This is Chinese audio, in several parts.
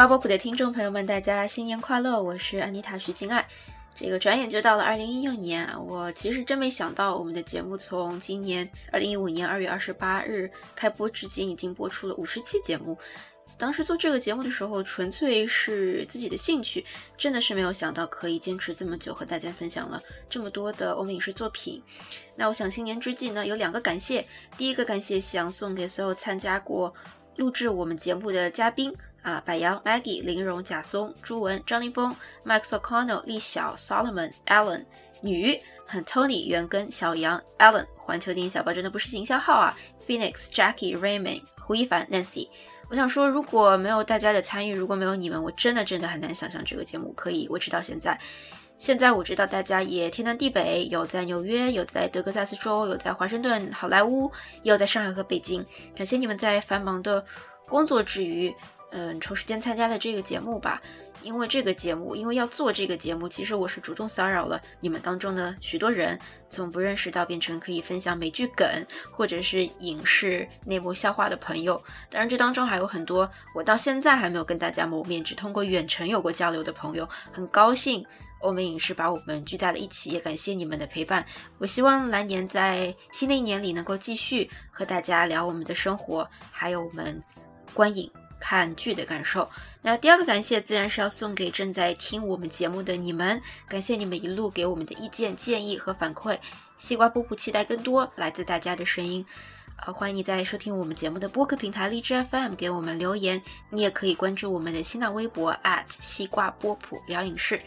瓜波普的听众朋友们，大家新年快乐！我是安妮塔徐静爱。这个转眼就到了二零一六年，我其实真没想到，我们的节目从今年二零一五年二月二十八日开播至今，已经播出了五十期节目。当时做这个节目的时候，纯粹是自己的兴趣，真的是没有想到可以坚持这么久，和大家分享了这么多的欧美影视作品。那我想新年之际呢，有两个感谢。第一个感谢想送给所有参加过录制我们节目的嘉宾。啊，柏杨、Maggie、林荣、贾松、朱文、张凌峰、Max O'Connell、李晓、Solomon、Allen，、女、很 Tony、袁根、小杨、Allen，、环球电影小报真的不是营销号啊，Phoenix、Jackie、Raymond、胡一凡、Nancy。我想说，如果没有大家的参与，如果没有你们，我真的真的很难想象这个节目可以维持到现在。现在我知道大家也天南地北，有在纽约，有在德克萨斯州，有在华盛顿、好莱坞，也有在上海和北京。感谢你们在繁忙的工作之余。嗯，抽时间参加的这个节目吧，因为这个节目，因为要做这个节目，其实我是主动骚扰了你们当中的许多人，从不认识到变成可以分享美剧梗或者是影视内幕笑话的朋友。当然，这当中还有很多我到现在还没有跟大家谋面，只通过远程有过交流的朋友。很高兴欧美影视把我们聚在了一起，也感谢你们的陪伴。我希望来年在新的一年里能够继续和大家聊我们的生活，还有我们观影。看剧的感受。那第二个感谢自然是要送给正在听我们节目的你们，感谢你们一路给我们的意见、建议和反馈。西瓜布布期待更多来自大家的声音。呃，欢迎你在收听我们节目的播客平台荔枝 FM 给我们留言，你也可以关注我们的新浪微博西瓜波普聊影视。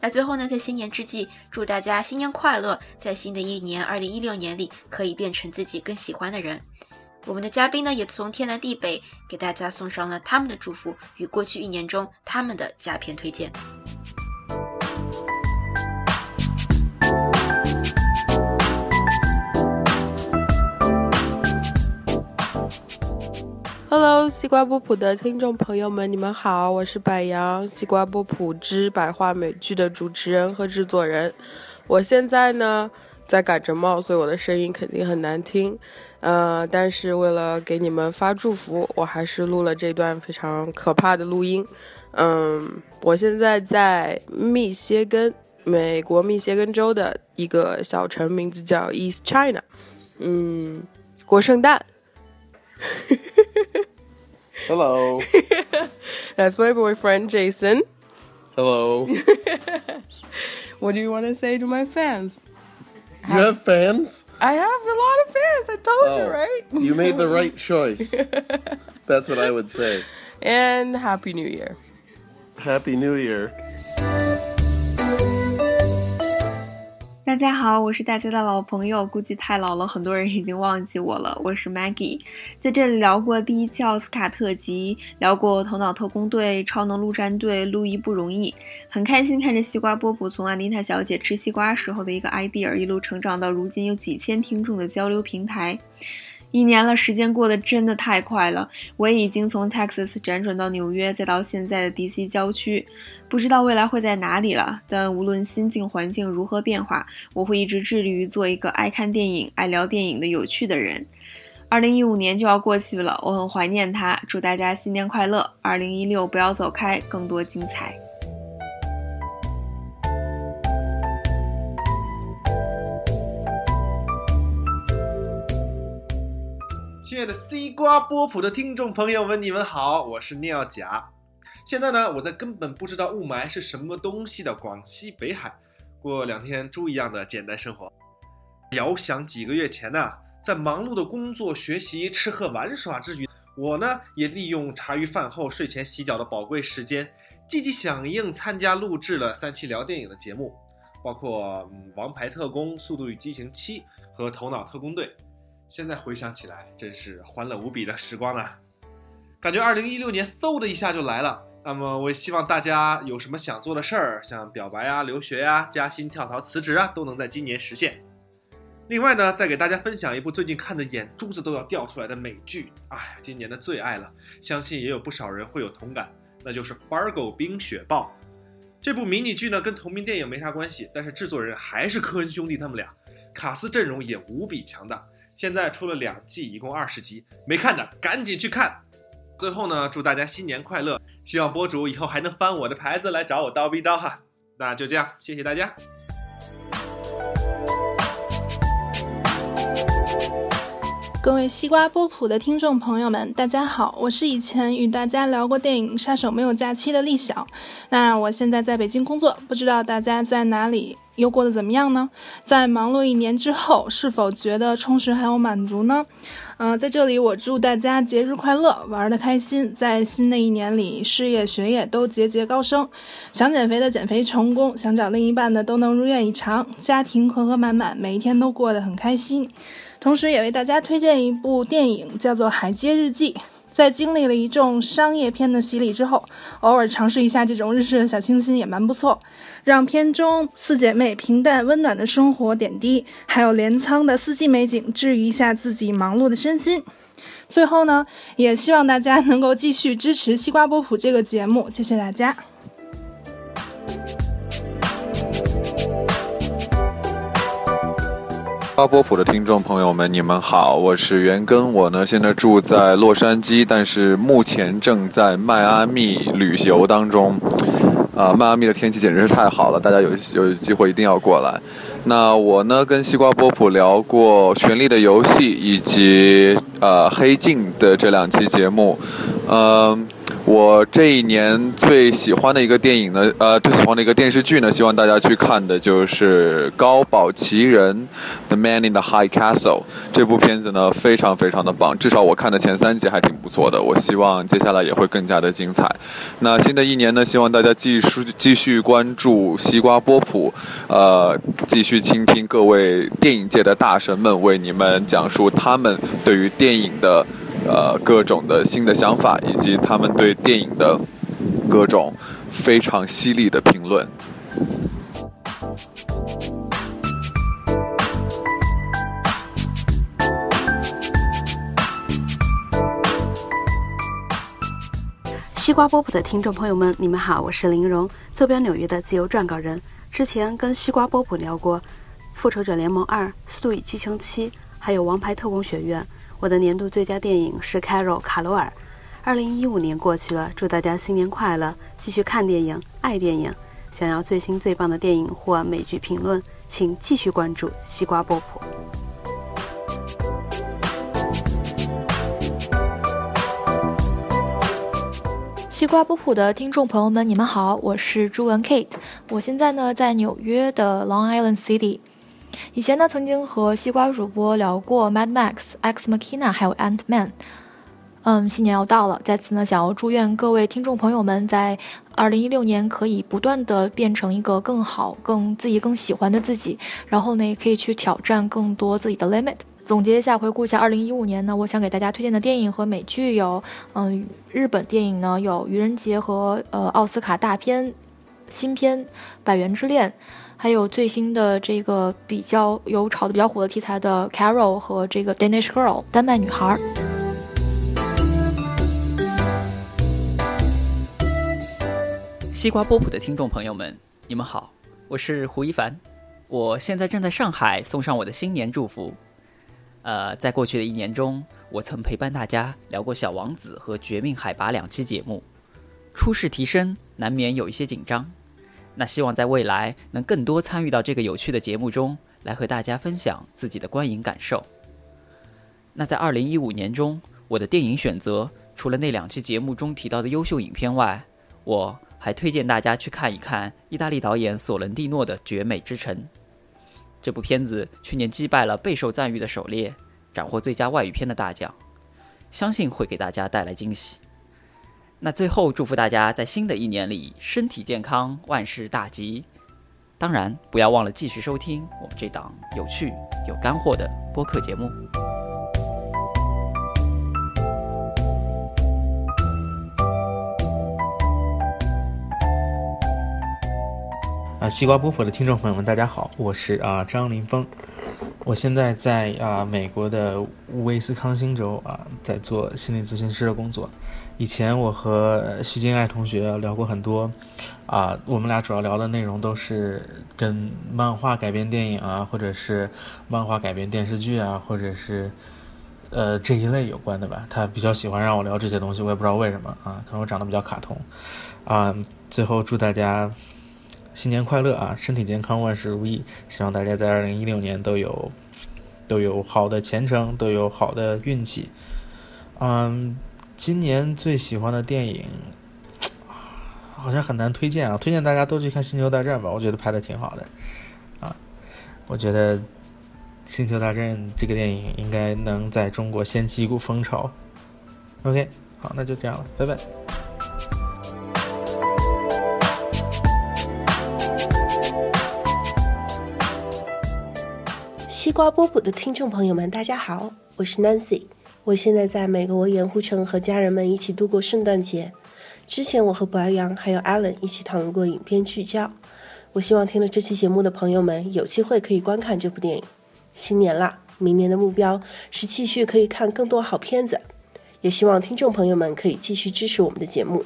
那最后呢，在新年之际，祝大家新年快乐，在新的一年二零一六年里，可以变成自己更喜欢的人。我们的嘉宾呢，也从天南地北给大家送上了他们的祝福与过去一年中他们的佳片推荐。Hello，西瓜波普的听众朋友们，你们好，我是柏杨，西瓜波普之百话美剧的主持人和制作人。我现在呢在感着冒，所以我的声音肯定很难听。呃，但是为了给你们发祝福，我还是录了这段非常可怕的录音。嗯，我现在在密歇根，美国密歇根州的一个小城，名字叫 East China。嗯，过圣诞。Hello. That's my boyfriend Jason. Hello. what do you want to say to my fans? You have fans? I have a lot of fans. I told oh, you, right? you made the right choice. That's what I would say. And Happy New Year. Happy New Year. 大家好，我是大家的老朋友，估计太老了，很多人已经忘记我了。我是 Maggie，在这里聊过第一期奥斯卡特辑，聊过《头脑特工队》《超能陆战队》《路易不容易》，很开心看着西瓜波普从安妮塔小姐吃西瓜时候的一个 idea，一路成长到如今有几千听众的交流平台。一年了，时间过得真的太快了。我也已经从 Texas 辗转到纽约，再到现在的 DC 郊区，不知道未来会在哪里了。但无论心境环境如何变化，我会一直致力于做一个爱看电影、爱聊电影的有趣的人。二零一五年就要过去了，我很怀念它。祝大家新年快乐！二零一六不要走开，更多精彩。亲爱的西瓜波普的听众朋友们，你们好，我是聂耀甲。现在呢，我在根本不知道雾霾是什么东西的广西北海，过两天猪一样的简单生活。遥想几个月前呢，在忙碌的工作、学习、吃喝玩耍之余，我呢也利用茶余饭后、睡前洗脚的宝贵时间，积极响应参加录制了三期聊电影的节目，包括《王牌特工》《速度与激情七》和《头脑特工队》。现在回想起来，真是欢乐无比的时光呢。感觉二零一六年嗖的一下就来了。那么，我也希望大家有什么想做的事儿，像表白啊、留学呀、加薪、跳槽、辞职啊，都能在今年实现。另外呢，再给大家分享一部最近看的眼珠子都要掉出来的美剧，哎，今年的最爱了，相信也有不少人会有同感，那就是《Fargo 冰雪暴》。这部迷你剧呢，跟同名电影没啥关系，但是制作人还是科恩兄弟他们俩，卡斯阵容也无比强大。现在出了两季，一共二十集，没看的赶紧去看。最后呢，祝大家新年快乐！希望博主以后还能翻我的牌子来找我叨逼叨哈。那就这样，谢谢大家。各位西瓜波普的听众朋友们，大家好，我是以前与大家聊过电影《杀手没有假期》的丽晓。那我现在在北京工作，不知道大家在哪里，又过得怎么样呢？在忙碌一年之后，是否觉得充实还有满足呢？嗯，在这里我祝大家节日快乐，玩的开心，在新的一年里事业学业都节节高升。想减肥的减肥成功，想找另一半的都能如愿以偿，家庭和和满满，每一天都过得很开心。同时，也为大家推荐一部电影，叫做《海街日记》。在经历了一众商业片的洗礼之后，偶尔尝试一下这种日式的小清新也蛮不错。让片中四姐妹平淡温暖的生活点滴，还有镰仓的四季美景，治愈一下自己忙碌的身心。最后呢，也希望大家能够继续支持西瓜波普这个节目，谢谢大家。巴波普的听众朋友们，你们好，我是袁根，我呢现在住在洛杉矶，但是目前正在迈阿密旅游当中。啊，迈阿密的天气简直是太好了，大家有有机会一定要过来。那我呢跟西瓜波普聊过《权力的游戏》以及呃《黑镜》的这两期节目，嗯。我这一年最喜欢的一个电影呢，呃，最喜欢的一个电视剧呢，希望大家去看的就是《高保奇人》The Man in the High Castle 这部片子呢，非常非常的棒，至少我看的前三集还挺不错的。我希望接下来也会更加的精彩。那新的一年呢，希望大家继续继续关注西瓜波普，呃，继续倾听各位电影界的大神们为你们讲述他们对于电影的。呃，各种的新的想法，以及他们对电影的各种非常犀利的评论。西瓜波普的听众朋友们，你们好，我是林荣，坐标纽约的自由撰稿人。之前跟西瓜波普聊过《复仇者联盟二》《速度与激情七》，还有《王牌特工学院》。我的年度最佳电影是《Carol》卡罗尔。二零一五年过去了，祝大家新年快乐！继续看电影，爱电影。想要最新最棒的电影或美剧评论，请继续关注西瓜波普。西瓜波普的听众朋友们，你们好，我是朱文 Kate。我现在呢在纽约的 Long Island City。以前呢，曾经和西瓜主播聊过《Mad Max》、《X Machina》还有《Ant Man》。嗯，新年要到了，在此呢，想要祝愿各位听众朋友们在二零一六年可以不断的变成一个更好、更自己更喜欢的自己，然后呢，也可以去挑战更多自己的 limit。总结一下，回顾一下二零一五年呢，我想给大家推荐的电影和美剧有，嗯，日本电影呢有《愚人节》和呃奥斯卡大片新片《百元之恋》。还有最新的这个比较有炒的比较火的题材的《Carol》和这个《Danish Girl》丹麦女孩。西瓜波普的听众朋友们，你们好，我是胡一凡，我现在正在上海送上我的新年祝福。呃，在过去的一年中，我曾陪伴大家聊过《小王子》和《绝命海拔》两期节目，初试提升，难免有一些紧张。那希望在未来能更多参与到这个有趣的节目中来，和大家分享自己的观影感受。那在二零一五年中，我的电影选择除了那两期节目中提到的优秀影片外，我还推荐大家去看一看意大利导演索伦蒂诺的《绝美之城》。这部片子去年击败了备受赞誉的《狩猎》，斩获最佳外语片的大奖，相信会给大家带来惊喜。那最后祝福大家在新的一年里身体健康，万事大吉。当然，不要忘了继续收听我们这档有趣有干货的播客节目。西瓜波普的听众朋友们，大家好，我是啊张林峰，我现在在啊美国的威斯康星州啊，在做心理咨询师的工作。以前我和徐静爱同学聊过很多，啊，我们俩主要聊的内容都是跟漫画改编电影啊，或者是漫画改编电视剧啊，或者是呃这一类有关的吧。他比较喜欢让我聊这些东西，我也不知道为什么啊，可能我长得比较卡通啊。最后祝大家新年快乐啊，身体健康，万事如意。希望大家在二零一六年都有都有好的前程，都有好的运气。嗯，今年最喜欢的电影。好像很难推荐啊，推荐大家都去看《星球大战》吧，我觉得拍的挺好的，啊，我觉得《星球大战》这个电影应该能在中国掀起一股风潮。OK，好，那就这样了，拜拜。瓜波普的听众朋友们，大家好，我是 Nancy，我现在在美国盐湖城和家人们一起度过圣诞节。之前我和白羊还有 Allen 一起讨论过影片聚焦，我希望听了这期节目的朋友们有机会可以观看这部电影。新年了，明年的目标是继续可以看更多好片子，也希望听众朋友们可以继续支持我们的节目。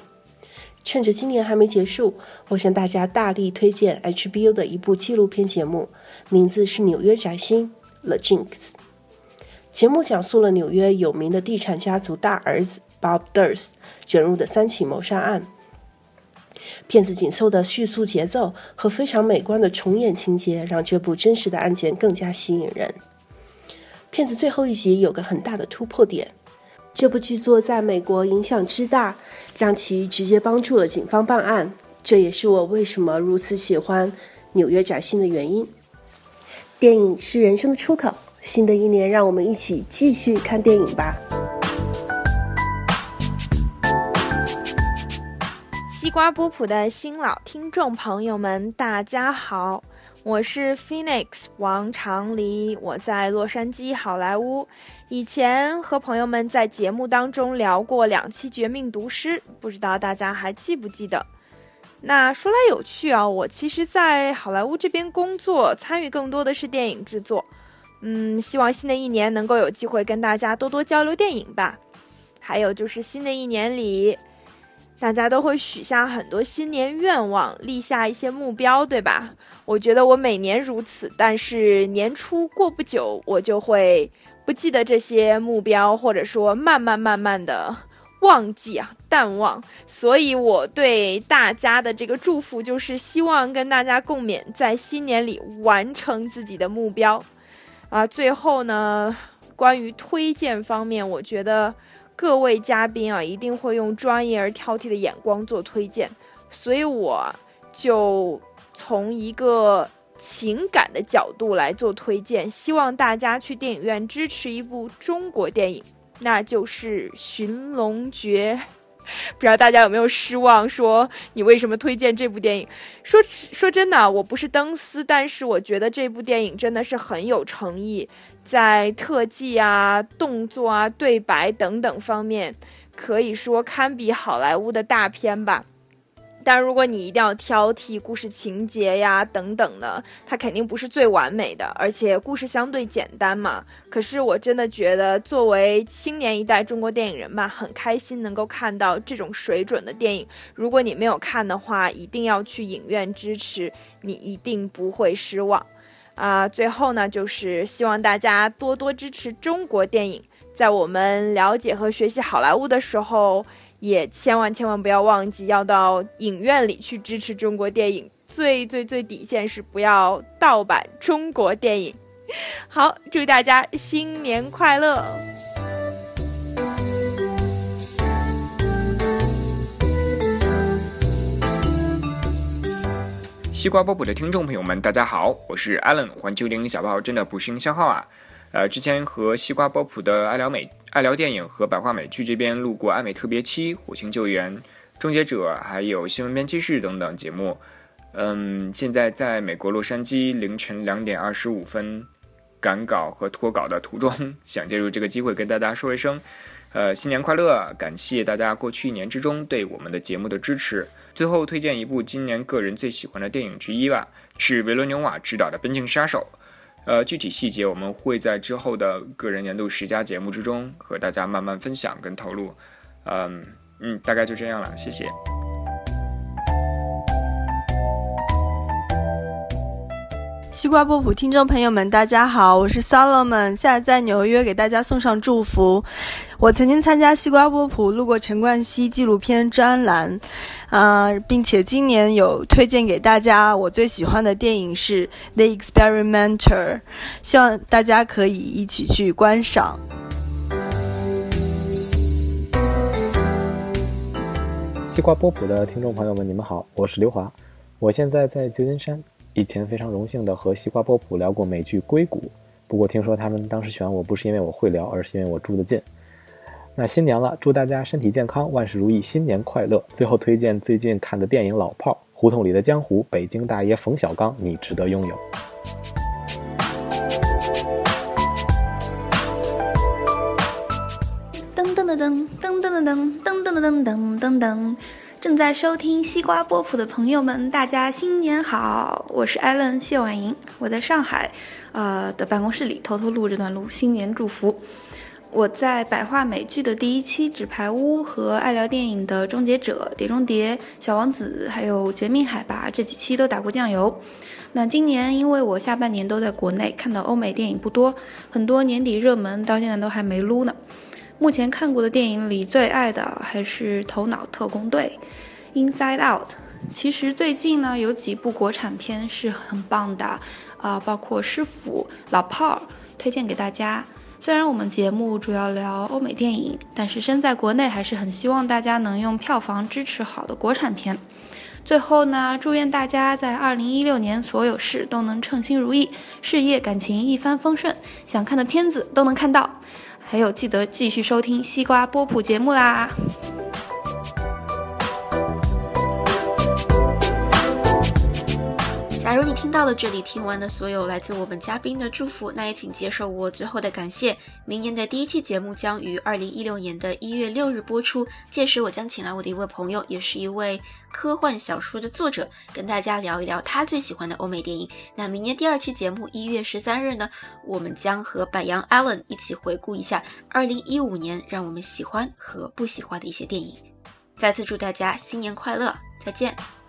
趁着今年还没结束，我向大家大力推荐 HBO 的一部纪录片节目，名字是《纽约宅星》The Jinx。节目讲述了纽约有名的地产家族大儿子。Bob Durst 卷入的三起谋杀案，片子紧凑的叙述节奏和非常美观的重演情节，让这部真实的案件更加吸引人。片子最后一集有个很大的突破点，这部剧作在美国影响之大，让其直接帮助了警方办案。这也是我为什么如此喜欢《纽约崭新》的原因。电影是人生的出口，新的一年，让我们一起继续看电影吧。西瓜波普的新老听众朋友们，大家好，我是 Phoenix 王长黎，我在洛杉矶好莱坞。以前和朋友们在节目当中聊过两期《绝命毒师》，不知道大家还记不记得？那说来有趣啊，我其实，在好莱坞这边工作，参与更多的是电影制作。嗯，希望新的一年能够有机会跟大家多多交流电影吧。还有就是新的一年里。大家都会许下很多新年愿望，立下一些目标，对吧？我觉得我每年如此，但是年初过不久，我就会不记得这些目标，或者说慢慢慢慢的忘记啊，淡忘。所以我对大家的这个祝福就是希望跟大家共勉，在新年里完成自己的目标。啊，最后呢，关于推荐方面，我觉得。各位嘉宾啊，一定会用专业而挑剔的眼光做推荐，所以我就从一个情感的角度来做推荐，希望大家去电影院支持一部中国电影，那就是《寻龙诀》。不知道大家有没有失望？说你为什么推荐这部电影？说说真的，我不是灯丝，但是我觉得这部电影真的是很有诚意，在特技啊、动作啊、对白等等方面，可以说堪比好莱坞的大片吧。但如果你一定要挑剔故事情节呀等等的，它肯定不是最完美的，而且故事相对简单嘛。可是我真的觉得，作为青年一代中国电影人吧，很开心能够看到这种水准的电影。如果你没有看的话，一定要去影院支持，你一定不会失望。啊，最后呢，就是希望大家多多支持中国电影，在我们了解和学习好莱坞的时候。也千万千万不要忘记要到影院里去支持中国电影，最最最底线是不要盗版中国电影。好，祝大家新年快乐！西瓜波普的听众朋友们，大家好，我是 Allen。环球电影小报真的不是营销号啊。呃，之前和西瓜波普的爱聊美、爱聊电影和百花美剧这边录过《爱美特别七》《火星救援》《终结者》，还有新闻编辑室等等节目。嗯，现在在美国洛杉矶凌晨两点二十五分赶稿和脱稿的途中，想借助这个机会跟大家说一声，呃，新年快乐！感谢大家过去一年之中对我们的节目的支持。最后推荐一部今年个人最喜欢的电影之一吧，是维罗纽瓦执导的《边境杀手》。呃，具体细节我们会在之后的个人年度十佳节目之中和大家慢慢分享跟透露。嗯嗯，大概就这样了，谢谢。西瓜波普听众朋友们，大家好，我是 Solomon，现在在纽约给大家送上祝福。我曾经参加西瓜波普录过陈冠希纪录片专栏，啊，并且今年有推荐给大家我最喜欢的电影是《The Experimenter》，希望大家可以一起去观赏。西瓜波普的听众朋友们，你们好，我是刘华，我现在在旧金山。以前非常荣幸的和西瓜波普聊过美剧《硅谷》，不过听说他们当时选我不是因为我会聊，而是因为我住得近。那新年了，祝大家身体健康，万事如意，新年快乐！最后推荐最近看的电影《老炮儿》，胡同里的江湖，北京大爷冯小刚，你值得拥有。噔噔噔噔噔噔噔噔噔噔噔噔噔。正在收听西瓜波普的朋友们，大家新年好！我是艾伦谢婉莹，我在上海，呃的办公室里偷偷录这段录新年祝福。我在百话美剧的第一期《纸牌屋》和爱聊电影的《终结者》《碟中谍》《小王子》还有《绝命海拔》这几期都打过酱油。那今年因为我下半年都在国内，看到欧美电影不多，很多年底热门到现在都还没撸呢。目前看过的电影里最爱的还是《头脑特工队》（Inside Out）。其实最近呢有几部国产片是很棒的，啊，包括《师傅》《老炮儿》，推荐给大家。虽然我们节目主要聊欧美电影，但是身在国内还是很希望大家能用票房支持好的国产片。最后呢，祝愿大家在2016年所有事都能称心如意，事业感情一帆风顺，想看的片子都能看到。还有，记得继续收听西瓜波普节目啦！假如你听到了这里，听完了所有来自我们嘉宾的祝福，那也请接受我最后的感谢。明年的第一期节目将于二零一六年的一月六日播出，届时我将请来我的一位朋友，也是一位。科幻小说的作者跟大家聊一聊他最喜欢的欧美电影。那明年第二期节目一月十三日呢，我们将和百杨 Allen 一起回顾一下二零一五年让我们喜欢和不喜欢的一些电影。再次祝大家新年快乐，再见。